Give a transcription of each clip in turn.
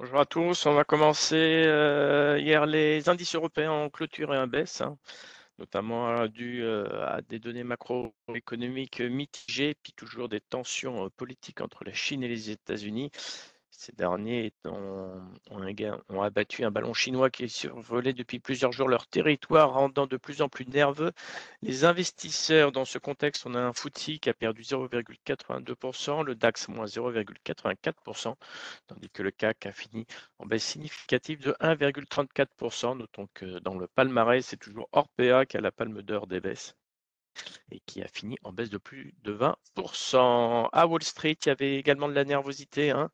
Bonjour à tous, on va commencer. euh, hier, les indices européens ont clôturé en baisse, hein, notamment euh, dû euh, à des données macroéconomiques mitigées, puis toujours des tensions politiques entre la Chine et les États-Unis. Ces derniers ont, abattu un ballon chinois qui survolait depuis plusieurs jours leur territoire, rendant de plus en plus nerveux les investisseurs. Dans ce contexte, on a un FTSE qui a perdu 0,82%, le DAX moins 0,84%, tandis que le CAC a fini en baisse significative de 1,34%. Notons que dans le palmarès, c'est toujours Orpea qui a la palme d'or des baisses et qui a fini en baisse de plus de 20%. À Wall Street, il y avait également de la nervosité. hein.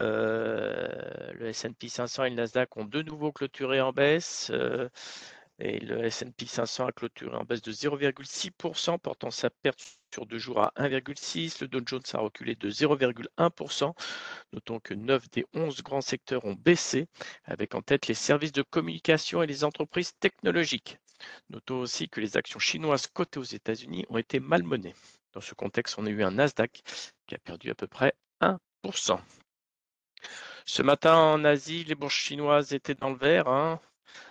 Euh, le S&P 500 et le Nasdaq ont de nouveau clôturé en baisse. euh, et le S&P 500 a clôturé en baisse de 0,6%, portant sa perte sur deux jours à 1,6. Le Dow Jones a reculé de 0,1%. Notons que 9 des 11 grands secteurs ont baissé, avec en tête les services de communication et les entreprises technologiques. Notons aussi que les actions chinoises cotées aux États-Unis ont été malmenées. Dans ce contexte, on a eu un Nasdaq qui a perdu à peu près 1%. Ce matin en Asie, les bourses chinoises étaient dans le vert hein,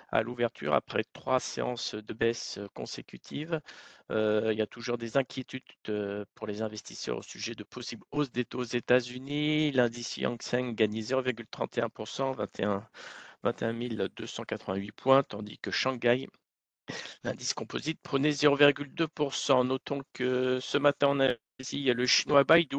à l'ouverture après trois séances de baisse consécutives. Euh, il y a toujours des inquiétudes euh, pour les investisseurs au sujet de possibles hausses des taux aux États-Unis. L'indice Hang Seng gagnait 0,31%, 21, 21 288 points, tandis que Shanghai L'indice composite prenait 0,2%. Notons que ce matin en Asie, il y a le chinois Baidu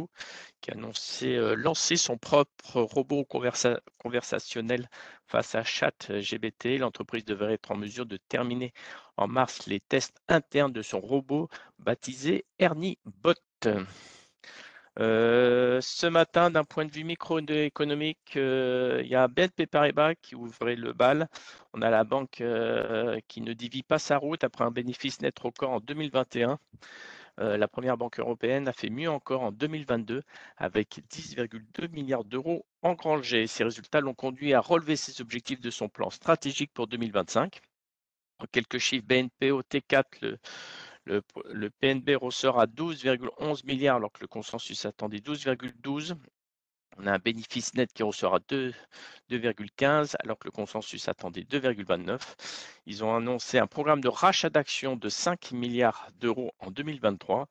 qui a annoncé euh, lancer son propre robot conversa- conversationnel face à ChatGPT. L'entreprise devrait être en mesure de terminer en mars les tests internes de son robot baptisé Ernie Bot. Euh, ce matin, d'un point de vue microéconomique, euh, il y a BNP Paribas qui ouvrait le bal. On a la banque euh, qui ne divise pas sa route après un bénéfice net record en 2021. Euh, la première banque européenne a fait mieux encore en 2022 avec 10,2 milliards d'euros engrangés. Ces résultats l'ont conduit à relever ses objectifs de son plan stratégique pour 2025. En quelques chiffres, BNP au T4, le, le, PNB ressort à 12,11 milliards alors que le consensus attendait 12,12. On a un bénéfice net qui ressort à 2 2,15 alors que le consensus attendait 2,29. Ils ont annoncé un programme de rachat d'actions de 5 milliards d'euros en 2023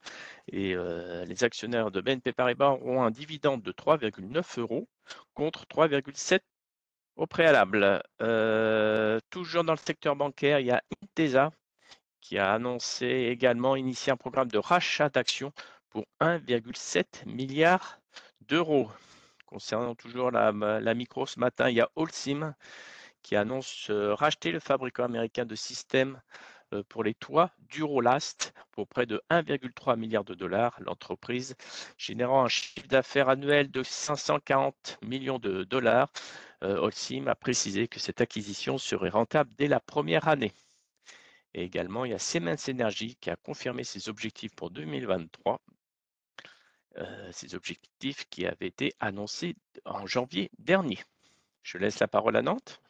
et euh, les actionnaires de BNP Paribas auront un dividende de 3,9 euros contre 3,7 au préalable. Euh, toujours dans le secteur bancaire, il y a Intesa qui a annoncé également initier un programme de rachat d'actions pour 1,7 milliard d'euros. Concernant toujours la, micro, ce matin, il y a Holcim qui annonce euh, racheter le fabricant américain de systèmes euh, pour les toits Durolast pour près de 1,3 milliard de dollars. L'entreprise générant un chiffre d'affaires annuel de 540 millions de dollars. Euh, Holcim a précisé que cette acquisition serait rentable dès la première année. Et également, il y a Siemens Energy qui a confirmé ses objectifs pour 2023 euh, ces objectifs qui avaient été annoncés en janvier dernier. Je laisse la parole à Nantes.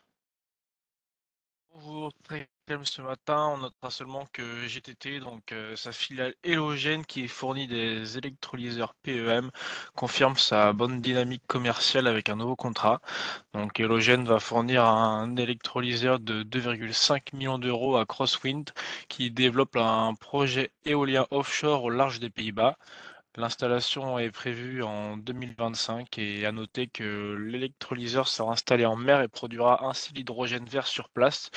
Bonjour, très ce matin. On notera seulement que GTT, donc euh, sa filiale Helogène qui fournit des électrolyseurs PEM, confirme sa bonne dynamique commerciale avec un nouveau contrat. Donc va fournir un électrolyseur de 2,5 millions d'euros à Crosswind qui développe un projet éolien offshore au large des Pays-Bas. L'installation est prévue en 2025 et à noter que l'électrolyseur sera installé en mer et produira ainsi l'hydrogène vert sur place.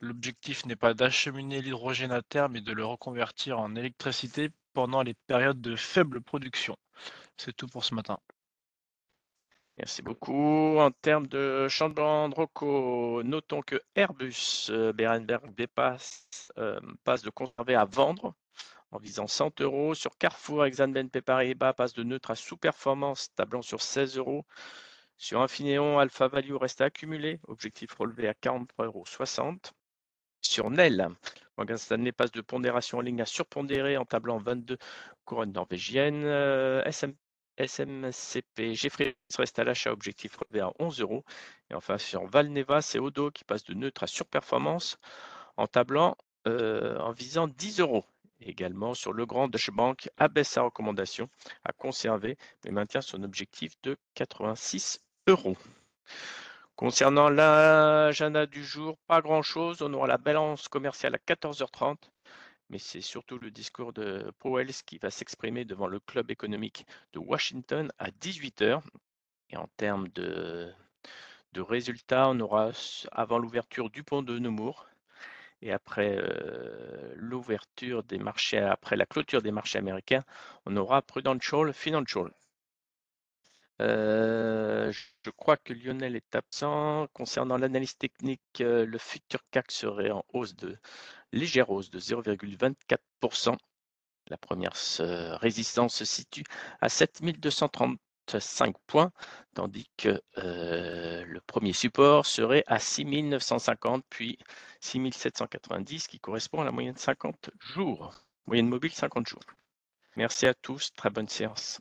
L'objectif n'est pas d'acheminer l'hydrogène à terre, mais de le reconvertir en électricité pendant les périodes de faible production. C'est tout pour ce matin. Merci beaucoup. En termes de changement de reco, notons que Airbus euh, Berenberg dépasse, euh, passe de conserver à vendre en visant 100 euros. Sur Carrefour, Exxon BNP Paribas passe de neutre à sous-performance, tablant sur 16 euros. Sur Infineon, Alpha Value reste accumulé, objectif relevé à 43,60 euros. Sur Nel, Morgan Stanley passe de pondération en ligne à surpondéré en tablant 22 couronnes norvégiennes. Euh, SM, SMCP, Jeffrey reste à l'achat, objectif relevé à 11 euros. Et enfin sur Valneva, c'est Odo qui passe de neutre à surperformance en tablant euh, en visant 10 euros. Également sur le grand Deutsche Bank abaisse sa recommandation à conserver mais maintient son objectif de 86 euros. Concernant l'agenda du jour, pas grand-chose. On aura la balance commerciale à 14h30, mais c'est surtout le discours de Powell qui va s'exprimer devant le club économique de Washington à 18h. Et en termes de, résultats, on aura avant l'ouverture du pont de Nemours et après euh, l'ouverture des marchés, après la clôture des marchés américains, on aura Prudential Financial. Euh, je crois que Lionel est absent. Concernant l'analyse technique, euh, le futur CAC serait en hausse de légère hausse de 0,24%. La première résistance se situe à 7235 points, tandis que le premier support serait à 6950, puis 6790, qui correspond à la moyenne 50 jours, moyenne mobile 50 jours. Merci à tous, très bonne séance.